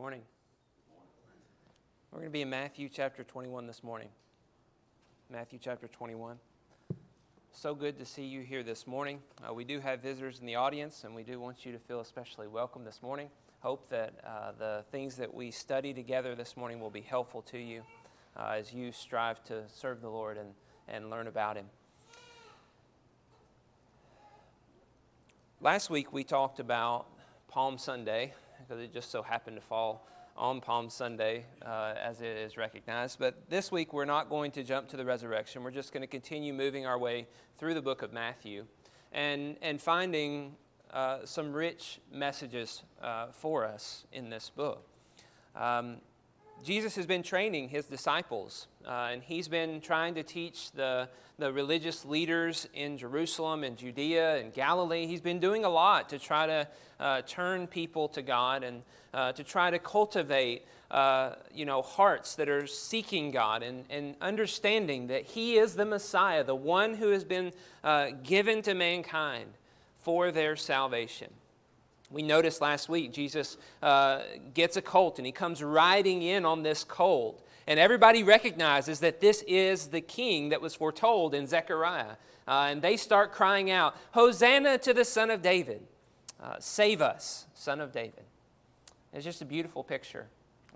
morning. We're going to be in Matthew chapter 21 this morning. Matthew chapter 21. So good to see you here this morning. Uh, we do have visitors in the audience, and we do want you to feel especially welcome this morning. Hope that uh, the things that we study together this morning will be helpful to you uh, as you strive to serve the Lord and, and learn about Him. Last week we talked about Palm Sunday because it just so happened to fall on Palm Sunday uh, as it is recognized. But this week we're not going to jump to the resurrection. We're just going to continue moving our way through the book of Matthew and, and finding uh, some rich messages uh, for us in this book. Um, Jesus has been training his disciples, uh, and he's been trying to teach the, the religious leaders in Jerusalem and Judea and Galilee. He's been doing a lot to try to uh, turn people to God and uh, to try to cultivate uh, you know, hearts that are seeking God and, and understanding that He is the Messiah, the one who has been uh, given to mankind for their salvation. We noticed last week Jesus uh, gets a colt and he comes riding in on this colt. And everybody recognizes that this is the king that was foretold in Zechariah. Uh, and they start crying out, Hosanna to the Son of David. Uh, save us, Son of David. It's just a beautiful picture.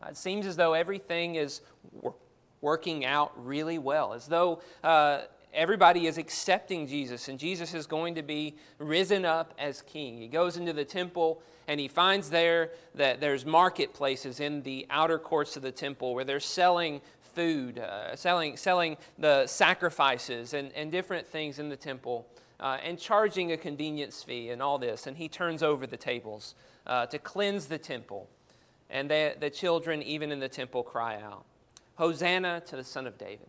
Uh, it seems as though everything is wor- working out really well, as though uh, everybody is accepting Jesus, and Jesus is going to be risen up as king. He goes into the temple and he finds there that there's marketplaces in the outer courts of the temple where they're selling food, uh, selling, selling the sacrifices and, and different things in the temple, uh, and charging a convenience fee and all this. And he turns over the tables uh, to cleanse the temple. And the, the children, even in the temple, cry out, Hosanna to the Son of David.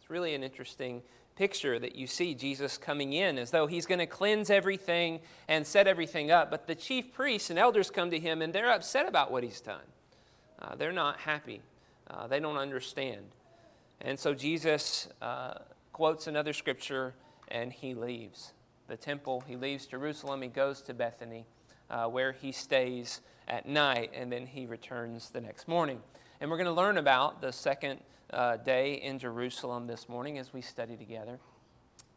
It's really an interesting picture that you see Jesus coming in as though he's going to cleanse everything and set everything up. But the chief priests and elders come to him and they're upset about what he's done. Uh, they're not happy, uh, they don't understand. And so Jesus uh, quotes another scripture and he leaves the temple. He leaves Jerusalem. He goes to Bethany uh, where he stays at night and then he returns the next morning. And we're going to learn about the second uh, day in Jerusalem this morning as we study together.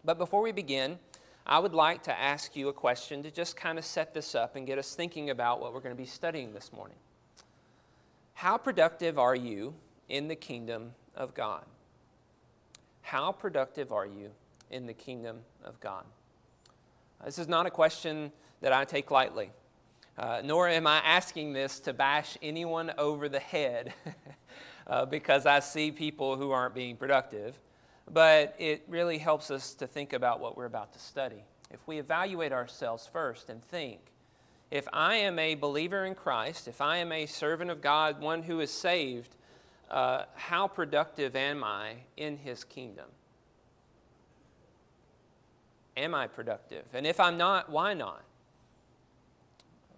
But before we begin, I would like to ask you a question to just kind of set this up and get us thinking about what we're going to be studying this morning. How productive are you in the kingdom of God? How productive are you in the kingdom of God? This is not a question that I take lightly, uh, nor am I asking this to bash anyone over the head. uh, because I see people who aren't being productive. But it really helps us to think about what we're about to study. If we evaluate ourselves first and think, if I am a believer in Christ, if I am a servant of God, one who is saved, uh, how productive am I in his kingdom? Am I productive? And if I'm not, why not?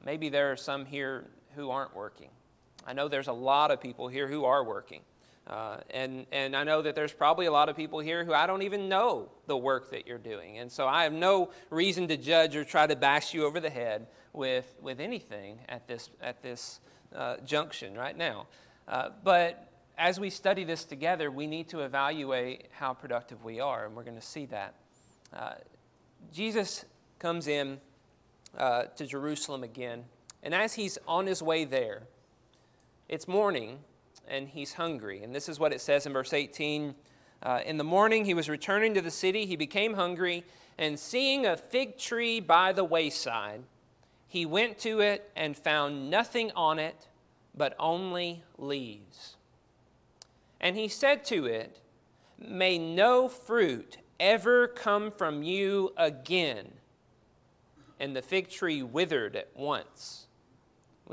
Maybe there are some here who aren't working. I know there's a lot of people here who are working. Uh, and, and I know that there's probably a lot of people here who I don't even know the work that you're doing. And so I have no reason to judge or try to bash you over the head with, with anything at this, at this uh, junction right now. Uh, but as we study this together, we need to evaluate how productive we are, and we're going to see that. Uh, Jesus comes in uh, to Jerusalem again, and as he's on his way there, it's morning, and he's hungry. And this is what it says in verse 18. Uh, in the morning, he was returning to the city. He became hungry, and seeing a fig tree by the wayside, he went to it and found nothing on it but only leaves. And he said to it, May no fruit ever come from you again. And the fig tree withered at once.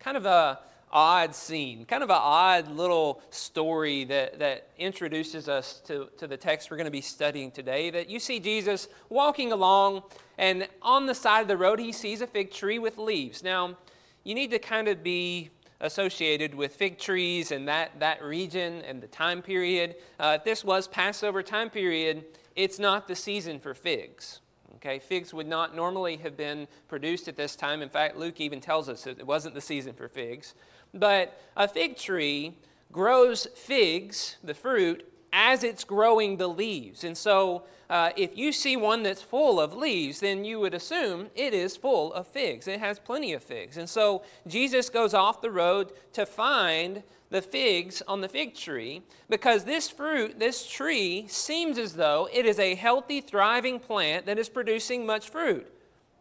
kind of a, odd scene, kind of an odd little story that, that introduces us to, to the text we're going to be studying today. That you see Jesus walking along, and on the side of the road, he sees a fig tree with leaves. Now, you need to kind of be associated with fig trees and that, that region and the time period. Uh, this was Passover time period. It's not the season for figs. Okay, figs would not normally have been produced at this time. In fact, Luke even tells us it wasn't the season for figs. But a fig tree grows figs, the fruit, as it's growing the leaves. And so, uh, if you see one that's full of leaves, then you would assume it is full of figs. It has plenty of figs. And so, Jesus goes off the road to find the figs on the fig tree because this fruit, this tree, seems as though it is a healthy, thriving plant that is producing much fruit,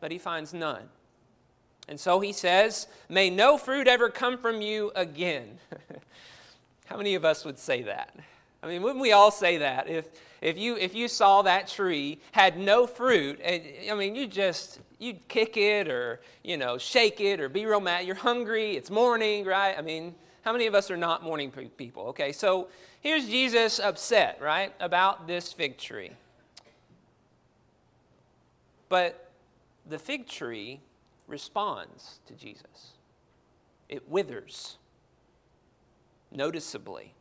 but he finds none. And so he says, May no fruit ever come from you again. How many of us would say that? I mean, wouldn't we all say that? If, if, you, if you saw that tree had no fruit, and, I mean, you just, you'd kick it or, you know, shake it or be real mad. You're hungry, it's morning, right? I mean, how many of us are not morning people? Okay, so here's Jesus upset, right, about this fig tree. But the fig tree responds to Jesus, it withers noticeably.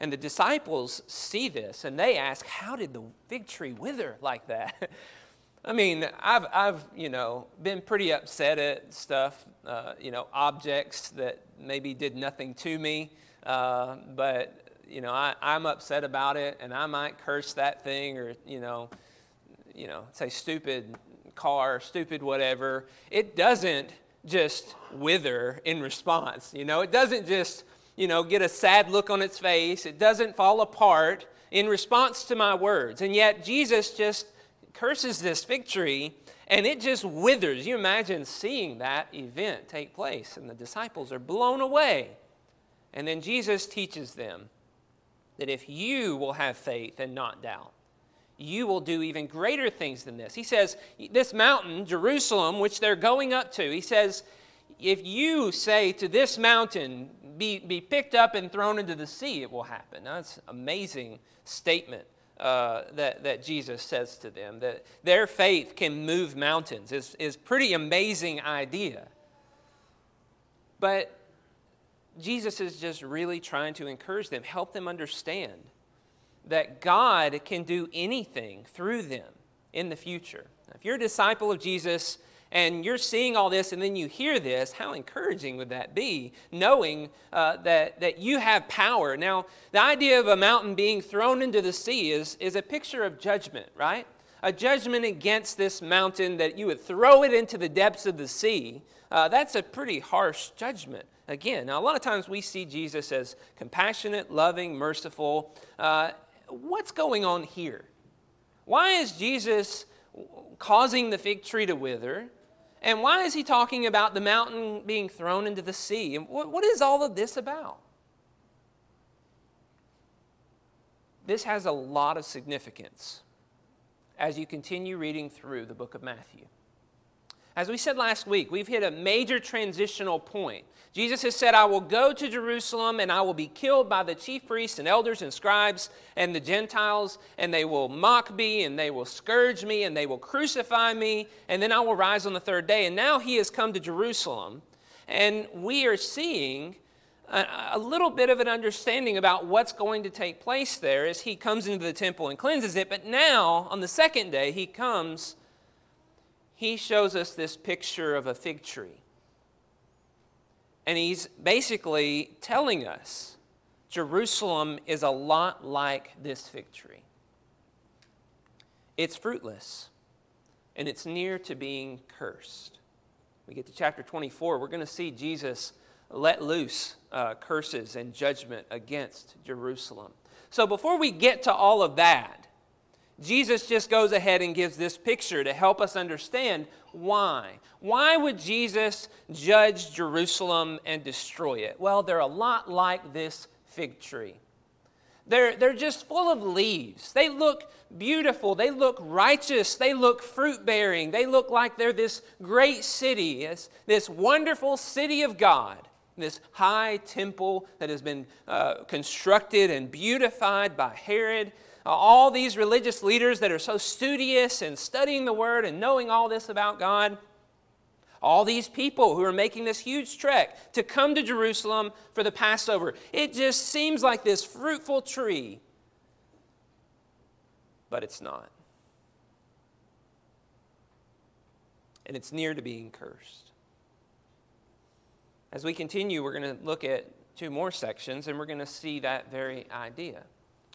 And the disciples see this and they ask, How did the fig tree wither like that? I mean, I've, I've, you know, been pretty upset at stuff, uh, you know, objects that maybe did nothing to me, uh, but, you know, I, I'm upset about it and I might curse that thing or, you know, you know, say stupid car, stupid whatever. It doesn't just wither in response, you know, it doesn't just, you know, get a sad look on its face. It doesn't fall apart in response to my words. And yet Jesus just curses this fig tree and it just withers. You imagine seeing that event take place, and the disciples are blown away. And then Jesus teaches them that if you will have faith and not doubt, you will do even greater things than this. He says, This mountain, Jerusalem, which they're going up to, he says, if you say to this mountain, be, be picked up and thrown into the sea, it will happen. Now, that's an amazing statement uh, that, that Jesus says to them, that their faith can move mountains, is, is pretty amazing idea. But Jesus is just really trying to encourage them, help them understand that God can do anything through them in the future. If you're a disciple of Jesus, and you're seeing all this and then you hear this, how encouraging would that be, knowing uh, that, that you have power? Now, the idea of a mountain being thrown into the sea is, is a picture of judgment, right? A judgment against this mountain that you would throw it into the depths of the sea. Uh, that's a pretty harsh judgment. Again, now a lot of times we see Jesus as compassionate, loving, merciful. Uh, what's going on here? Why is Jesus causing the fig tree to wither? And why is he talking about the mountain being thrown into the sea? And what, what is all of this about? This has a lot of significance as you continue reading through the book of Matthew. As we said last week, we've hit a major transitional point. Jesus has said, I will go to Jerusalem and I will be killed by the chief priests and elders and scribes and the Gentiles, and they will mock me and they will scourge me and they will crucify me, and then I will rise on the third day. And now he has come to Jerusalem, and we are seeing a, a little bit of an understanding about what's going to take place there as he comes into the temple and cleanses it. But now, on the second day, he comes he shows us this picture of a fig tree. And he's basically telling us Jerusalem is a lot like this fig tree. It's fruitless, and it's near to being cursed. We get to chapter 24, we're going to see Jesus let loose uh, curses and judgment against Jerusalem. So before we get to all of that, Jesus just goes ahead and gives this picture to help us understand why. Why would Jesus judge Jerusalem and destroy it? Well, they're a lot like this fig tree. They're, they're just full of leaves. They look beautiful. They look righteous. They look fruit bearing. They look like they're this great city, this, this wonderful city of God. this high temple that has been uh, constructed and beautified by Herod. All these religious leaders that are so studious and studying the Word and knowing all this about God. All these people who are making this huge trek to come to Jerusalem for the Passover. It just seems like this fruitful tree, but it's not. And it's near to being cursed. As we continue, we're going to look at two more sections and we're going to see that very idea.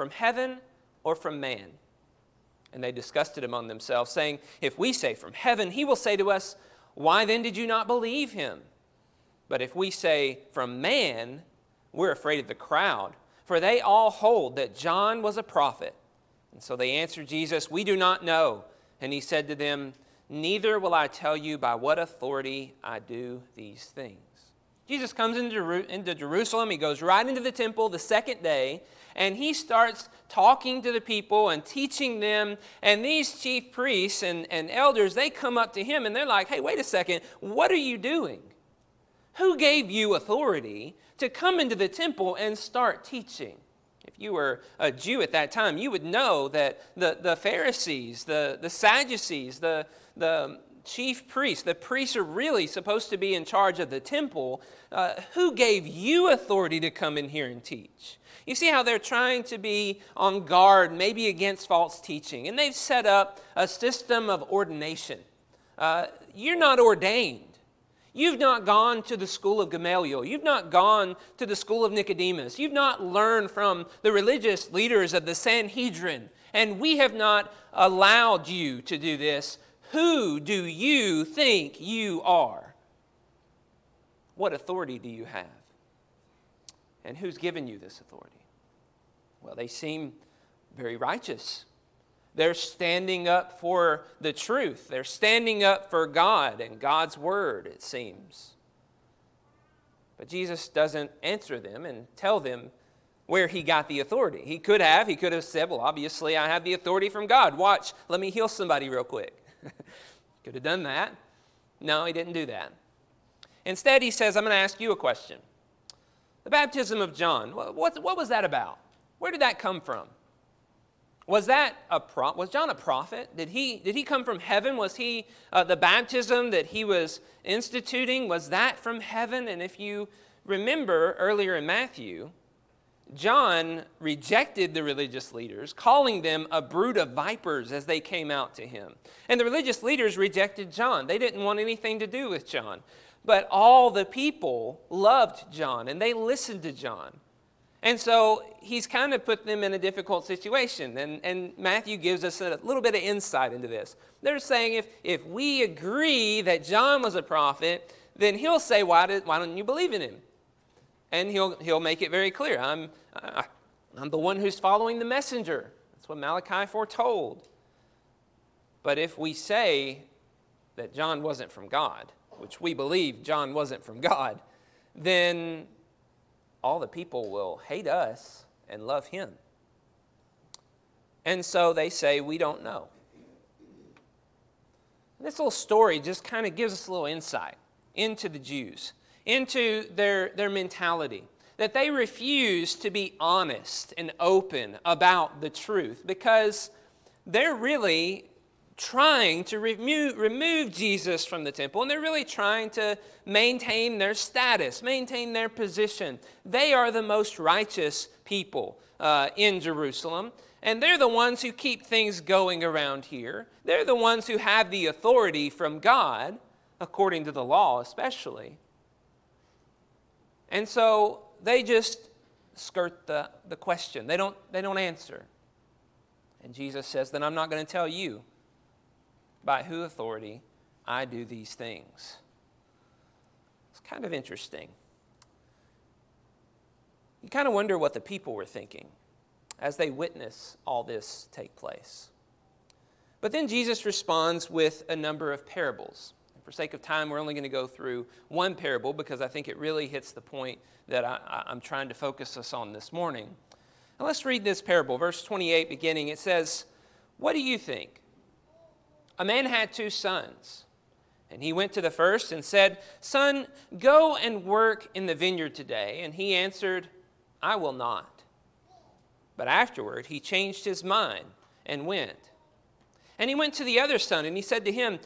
From heaven or from man? And they discussed it among themselves, saying, If we say from heaven, he will say to us, Why then did you not believe him? But if we say from man, we're afraid of the crowd, for they all hold that John was a prophet. And so they answered Jesus, We do not know. And he said to them, Neither will I tell you by what authority I do these things. Jesus comes into Jerusalem. He goes right into the temple the second day, and he starts talking to the people and teaching them. And these chief priests and, and elders, they come up to him and they're like, hey, wait a second, what are you doing? Who gave you authority to come into the temple and start teaching? If you were a Jew at that time, you would know that the, the Pharisees, the, the Sadducees, the, the chief priests, the priests are really supposed to be in charge of the temple. Uh, who gave you authority to come in here and teach? You see how they're trying to be on guard, maybe against false teaching. And they've set up a system of ordination. Uh, you're not ordained. You've not gone to the school of Gamaliel. You've not gone to the school of Nicodemus. You've not learned from the religious leaders of the Sanhedrin. And we have not allowed you to do this. Who do you think you are? What authority do you have? And who's given you this authority? Well, they seem very righteous. They're standing up for the truth. They're standing up for God and God's word, it seems. But Jesus doesn't answer them and tell them where he got the authority. He could have. He could have said, Well, obviously, I have the authority from God. Watch, let me heal somebody real quick. could have done that. No, he didn't do that. Instead, he says, I'm going to ask you a question. The baptism of John, what, what was that about? Where did that come from? Was that a pro- was John a prophet? Did he did he come from heaven? Was he uh, the baptism that he was instituting? Was that from heaven? And if you remember earlier in Matthew, John rejected the religious leaders, calling them a brood of vipers as they came out to him. And the religious leaders rejected John. They didn't want anything to do with John. But all the people loved John and they listened to John. And so he's kind of put them in a difficult situation. And, and Matthew gives us a little bit of insight into this. They're saying if, if we agree that John was a prophet, then he'll say, why, did, why don't you believe in him? And he'll, he'll make it very clear I'm, I'm the one who's following the messenger. That's what Malachi foretold. But if we say that John wasn't from God, which we believe John wasn't from God, then all the people will hate us and love him. And so they say, We don't know. This little story just kind of gives us a little insight into the Jews, into their, their mentality, that they refuse to be honest and open about the truth because they're really trying to remove, remove Jesus from the temple, and they're really trying to maintain their status, maintain their position. They are the most righteous people uh, in Jerusalem, and they're the ones who keep things going around here. They're the ones who have the authority from God, according to the law, especially. And so they just skirt the, the question, they don't, they don't answer. And Jesus says, Then I'm not going to tell you by whose authority I do these things. It's kind of interesting. You kind of wonder what the people were thinking as they witness all this take place. But then Jesus responds with a number of parables. For sake of time, we're only going to go through one parable because I think it really hits the point that I, am trying to focus us on this morning. Now let's read this parable, verse 28 beginning. It says, What do you think? A man had two sons. And he went to the first and said, Son, go and work in the vineyard today. And he answered, I will not. But afterward he changed his mind and went. And he went to the other son, and he said to him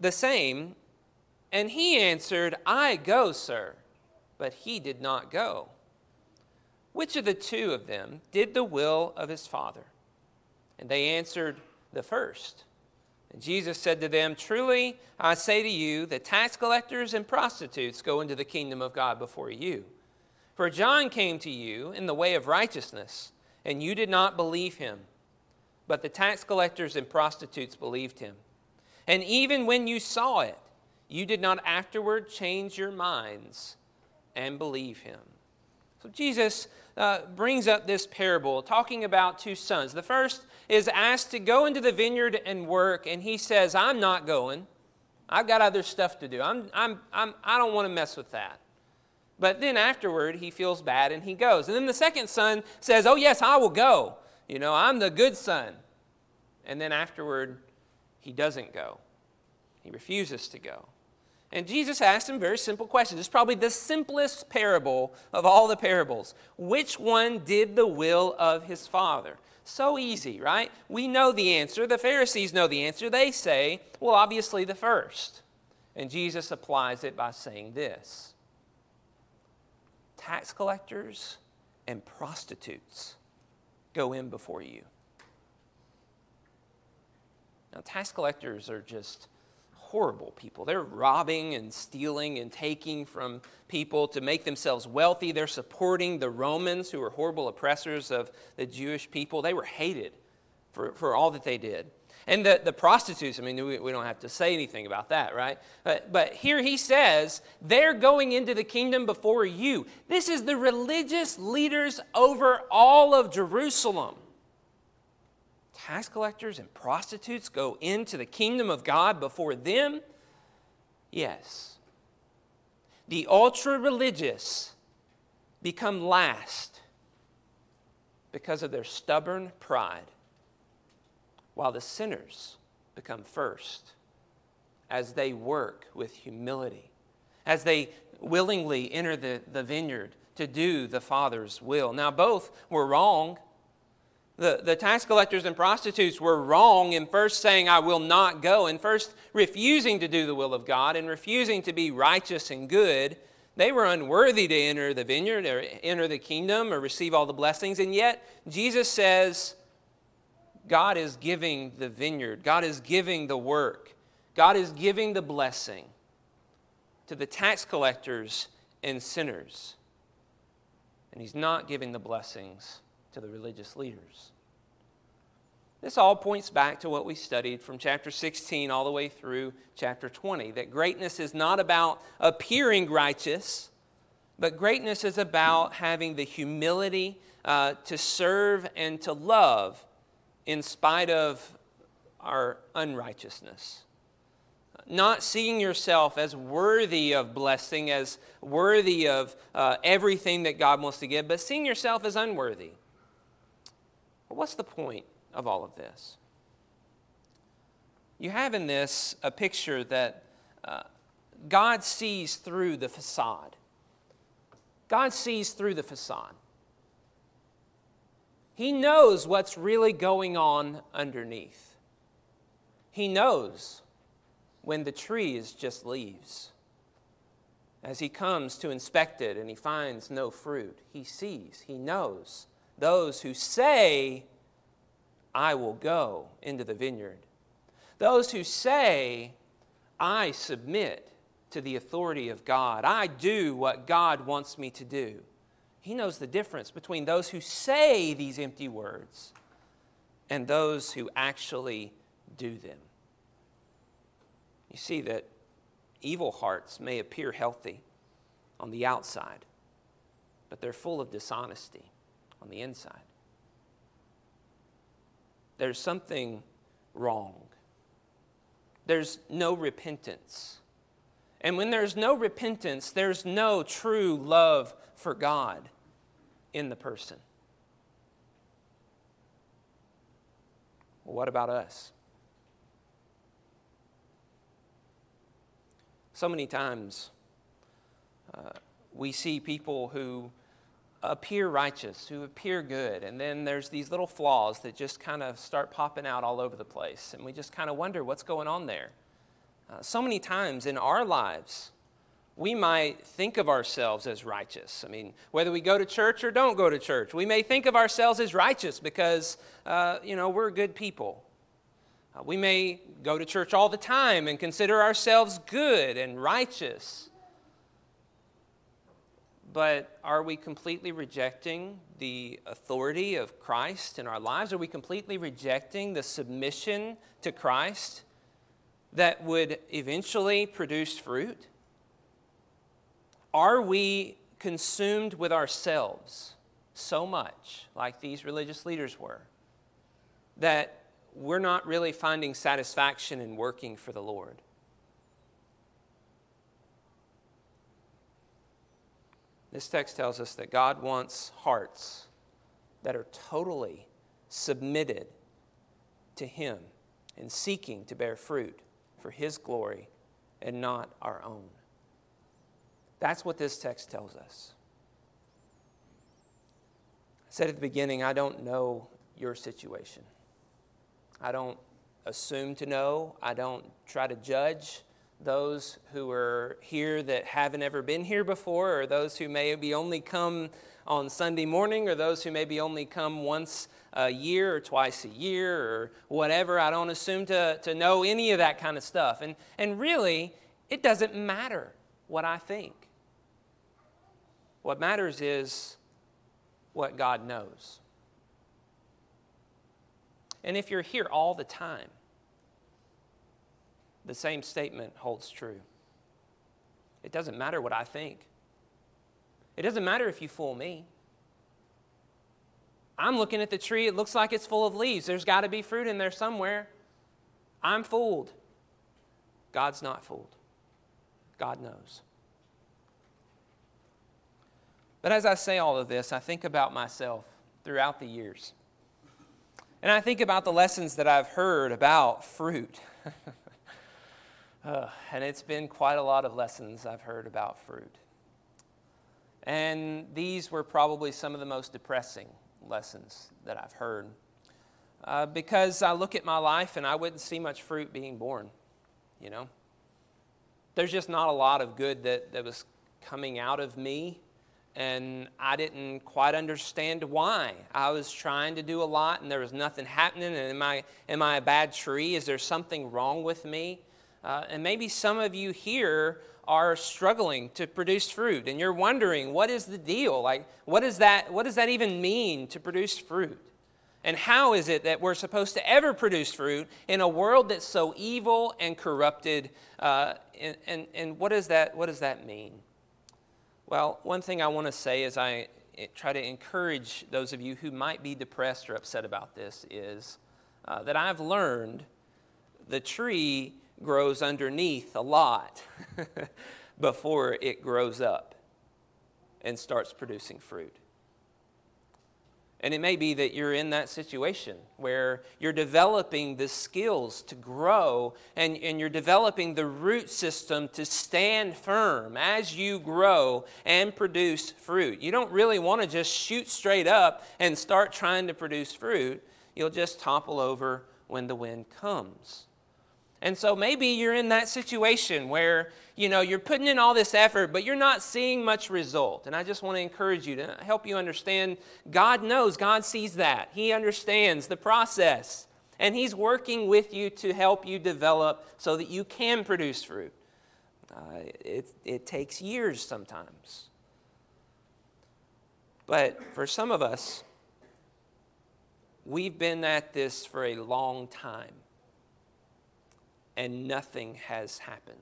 the same. And he answered, I go, sir. But he did not go. Which of the two of them did the will of his father? And they answered, The first. And Jesus said to them, Truly I say to you that tax collectors and prostitutes go into the kingdom of God before you. For John came to you in the way of righteousness, and you did not believe him. But the tax collectors and prostitutes believed him. And even when you saw it, you did not afterward change your minds and believe him. So Jesus uh, brings up this parable talking about two sons. The first is asked to go into the vineyard and work, and he says, I'm not going. I've got other stuff to do. I'm, I'm, I'm, I don't want to mess with that. But then afterward, he feels bad and he goes. And then the second son says, Oh, yes, I will go. You know, I'm the good son. And then afterward, he doesn't go. He refuses to go. And Jesus asked him very simple questions. It's probably the simplest parable of all the parables. Which one did the will of his father? So easy, right? We know the answer. The Pharisees know the answer. They say, well, obviously the first. And Jesus applies it by saying this Tax collectors and prostitutes go in before you. Now, tax collectors are just horrible people. They're robbing and stealing and taking from people to make themselves wealthy. They're supporting the Romans, who were horrible oppressors of the Jewish people. They were hated for, for all that they did. And the, the prostitutes, I mean, we, we don't have to say anything about that, right? But, but here he says, they're going into the kingdom before you. This is the religious leaders over all of Jerusalem tax collectors and prostitutes go into the kingdom of God before them? Yes. The ultra religious become last because of their stubborn pride, while the sinners become first as they work with humility, as they willingly enter the, the vineyard to do the Father's will. Now, both were wrong. The, the tax collectors and prostitutes were wrong in first saying, I will not go, and first refusing to do the will of God and refusing to be righteous and good. They were unworthy to enter the vineyard or enter the kingdom or receive all the blessings. And yet, Jesus says, God is giving the vineyard, God is giving the work, God is giving the blessing to the tax collectors and sinners. And He's not giving the blessings to the religious leaders. This all points back to what we studied from chapter 16 all the way through chapter 20 that greatness is not about appearing righteous, but greatness is about having the humility uh, to serve and to love in spite of our unrighteousness. Not seeing yourself as worthy of blessing, as worthy of uh, everything that God wants to give, but seeing yourself as unworthy. But what's the point of all of this? You have in this a picture that uh, God sees through the facade. God sees through the facade. He knows what's really going on underneath. He knows when the tree is just leaves. As he comes to inspect it and he finds no fruit, he sees, he knows those who say, I will go into the vineyard. Those who say, I submit to the authority of God. I do what God wants me to do. He knows the difference between those who say these empty words and those who actually do them. You see that evil hearts may appear healthy on the outside, but they're full of dishonesty on the inside. There's something wrong. There's no repentance. And when there's no repentance, there's no true love for God in the person. Well, what about us? So many times uh, we see people who appear righteous, who appear good, and then there's these little flaws that just kind of start popping out all over the place, and we just kind of wonder what's going on there. Uh, so many times in our lives, we might think of ourselves as righteous. I mean, whether we go to church or don't go to church, we may think of ourselves as righteous because, uh, you know, we're good people. Uh, we may go to church all the time and consider ourselves good and righteous. But are we completely rejecting the authority of Christ in our lives? Are we completely rejecting the submission to Christ that would eventually produce fruit? Are we consumed with ourselves so much, like these religious leaders were, that we're not really finding satisfaction in working for the Lord? This text tells us that God wants hearts that are totally submitted to Him and seeking to bear fruit for His glory and not our own. That's what this text tells us. I said at the beginning, I don't know your situation. I don't assume to know. I don't try to judge those who are here that haven't ever been here before, or those who maybe only come on Sunday morning, or those who maybe only come once a year or twice a year, or whatever. I don't assume to, to know any of that kind of stuff. And, and really, it doesn't matter what I think. What matters is what God knows. And if you're here all the time, the same statement holds true. It doesn't matter what I think. It doesn't matter if you fool me. I'm looking at the tree, it looks like it's full of leaves. There's got to be fruit in there somewhere. I'm fooled. God's not fooled. God knows. But as I say all of this, I think about myself throughout the years. And I think about the lessons that I've heard about fruit. uh, and it's been quite a lot of lessons I've heard about fruit. And these were probably some of the most depressing lessons that I've heard. Uh, because I look at my life and I wouldn't see much fruit being borne, you know? There's just not a lot of good that, that was coming out of me and I didn't quite understand why. I was trying to do a lot and there was nothing happening. And am I, am I a bad tree? Is there something wrong with me? Uh, and maybe some of you here are struggling to produce fruit and you're wondering what is the deal? Like, what, is that, what does that even mean to produce fruit? And how is it that we're supposed to ever produce fruit in a world that's so evil and corrupted? Uh, and, and, and what, is that, what does that mean? Well, one thing I want to say as I eh, try to encourage those of you who might be depressed or upset about this is uh, that I've learned the tree grows underneath a lot before it grows up and starts producing fruit. And it may be that you're in that situation where you're developing the skills to grow and, and you're developing the root system to stand firm as you grow and produce fruit. You don't really want to just shoot straight up and start trying to produce fruit. You'll just topple over when the wind comes. And so maybe you're in that situation where, you know, you're putting in all this effort, but you're not seeing much result. And I just want to encourage you to help you understand God knows, God sees that. He understands the process. And He's working with you to help you develop so that you can produce fruit. Uh, it, it takes years sometimes. But for some of us, we've been at this for a long time and nothing has happened.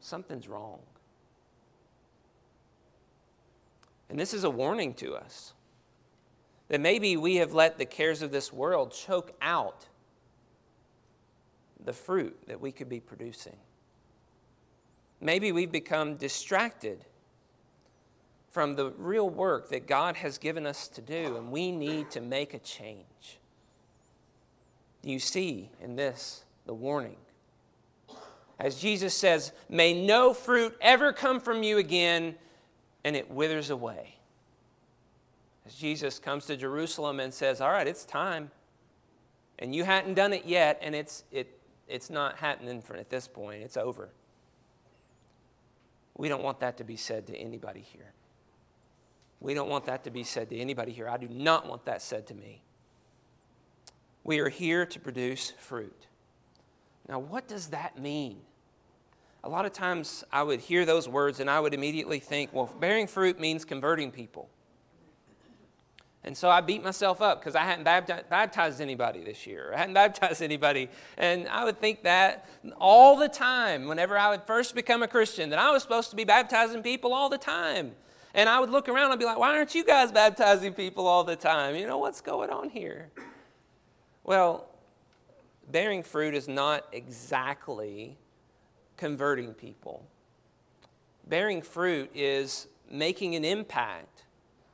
Something's wrong. And this is a warning to us that maybe we have let the cares of this world choke out the fruit that we could be producing. Maybe we've become distracted from the real work that God has given us to do, and we need to make a change. You see in this the warning. As Jesus says, May no fruit ever come from you again, and it withers away. As Jesus comes to Jerusalem and says, All right, it's time. And you hadn't done it yet, and it's, it, it's not happening at this point, it's over. We don't want that to be said to anybody here. We don't want that to be said to anybody here. I do not want that said to me. We are here to produce fruit. Now, what does that mean? A lot of times I would hear those words and I would immediately think, well, bearing fruit means converting people. And so I beat myself up because I hadn't baptized anybody this year. I hadn't baptized anybody. And I would think that all the time, whenever I would first become a Christian, that I was supposed to be baptizing people all the time. And I would look around and be like, why aren't you guys baptizing people all the time? You know, what's going on here? Well, bearing fruit is not exactly converting people. Bearing fruit is making an impact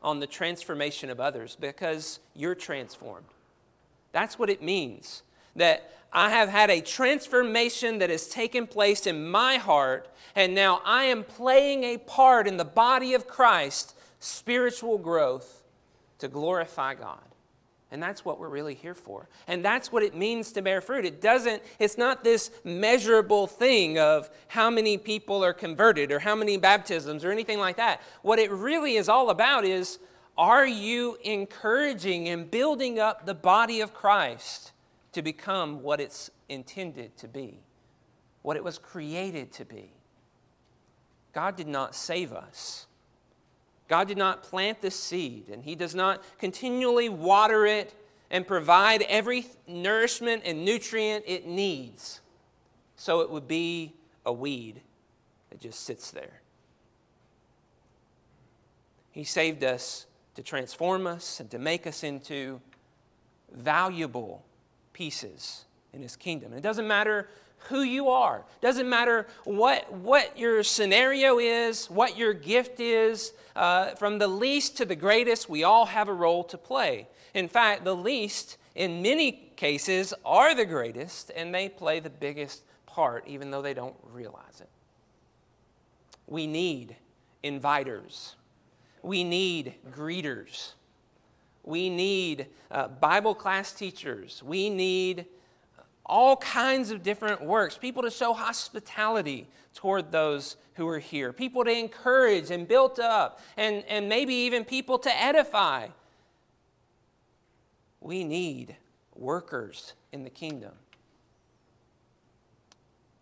on the transformation of others because you're transformed. That's what it means. That I have had a transformation that has taken place in my heart, and now I am playing a part in the body of Christ, spiritual growth to glorify God. And that's what we're really here for. And that's what it means to bear fruit. It doesn't, it's not this measurable thing of how many people are converted or how many baptisms or anything like that. What it really is all about is are you encouraging and building up the body of Christ to become what it's intended to be, what it was created to be? God did not save us God did not plant the seed, and He does not continually water it and provide every nourishment and nutrient it needs so it would be a weed that just sits there. He saved us to transform us and to make us into valuable pieces in His kingdom. And it doesn't matter who you are. Doesn't matter what, what your scenario is, what your gift is. Uh, from the least to the greatest, we all have a role to play. In fact, the least, in many cases, are the greatest, and they play the biggest part, even though they don't realize it. We need inviters, we need greeters, we need uh, Bible class teachers, we need all kinds of different works, people to show hospitality toward those who are here, people to encourage and build up, and, and maybe even people to edify. We need workers in the kingdom.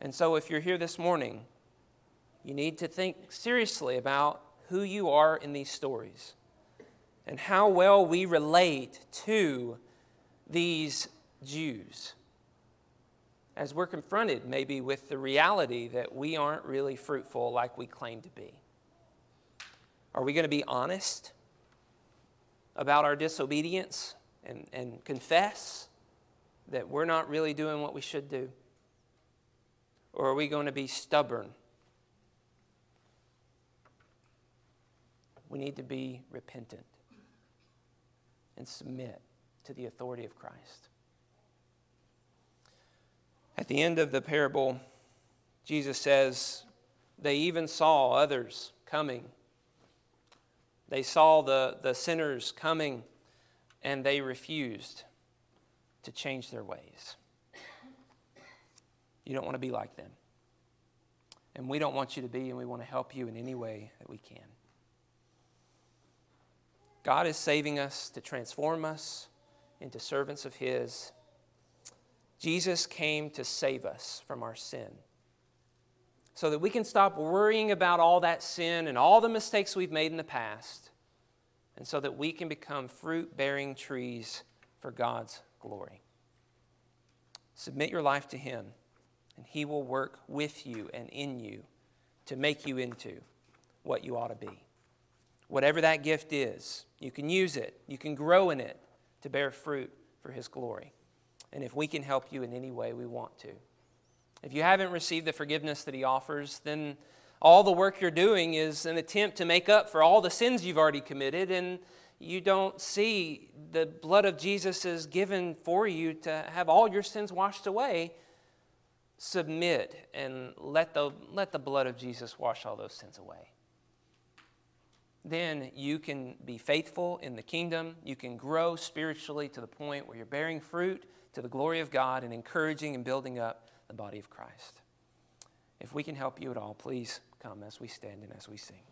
And so, if you're here this morning, you need to think seriously about who you are in these stories and how well we relate to these Jews as we're confronted maybe with the reality that we aren't really fruitful like we claim to be? Are we going to be honest about our disobedience and, and confess that we're not really doing what we should do? Or are we going to be stubborn? We need to be repentant and submit to the authority of Christ. At the end of the parable, Jesus says, They even saw others coming. They saw the, the sinners coming, and they refused to change their ways. You don't want to be like them. And we don't want you to be, and we want to help you in any way that we can. God is saving us to transform us into servants of His Jesus came to save us from our sin so that we can stop worrying about all that sin and all the mistakes we've made in the past, and so that we can become fruit bearing trees for God's glory. Submit your life to Him, and He will work with you and in you to make you into what you ought to be. Whatever that gift is, you can use it, you can grow in it to bear fruit for His glory. And if we can help you in any way, we want to. If you haven't received the forgiveness that He offers, then all the work you're doing is an attempt to make up for all the sins you've already committed, and you don't see the blood of Jesus is given for you to have all your sins washed away. Submit and let the, let the blood of Jesus wash all those sins away. Then you can be faithful in the kingdom. You can grow spiritually to the point where you're bearing fruit to the glory of God and encouraging and building up the body of Christ. If we can help you at all, please come as we stand and as we sing.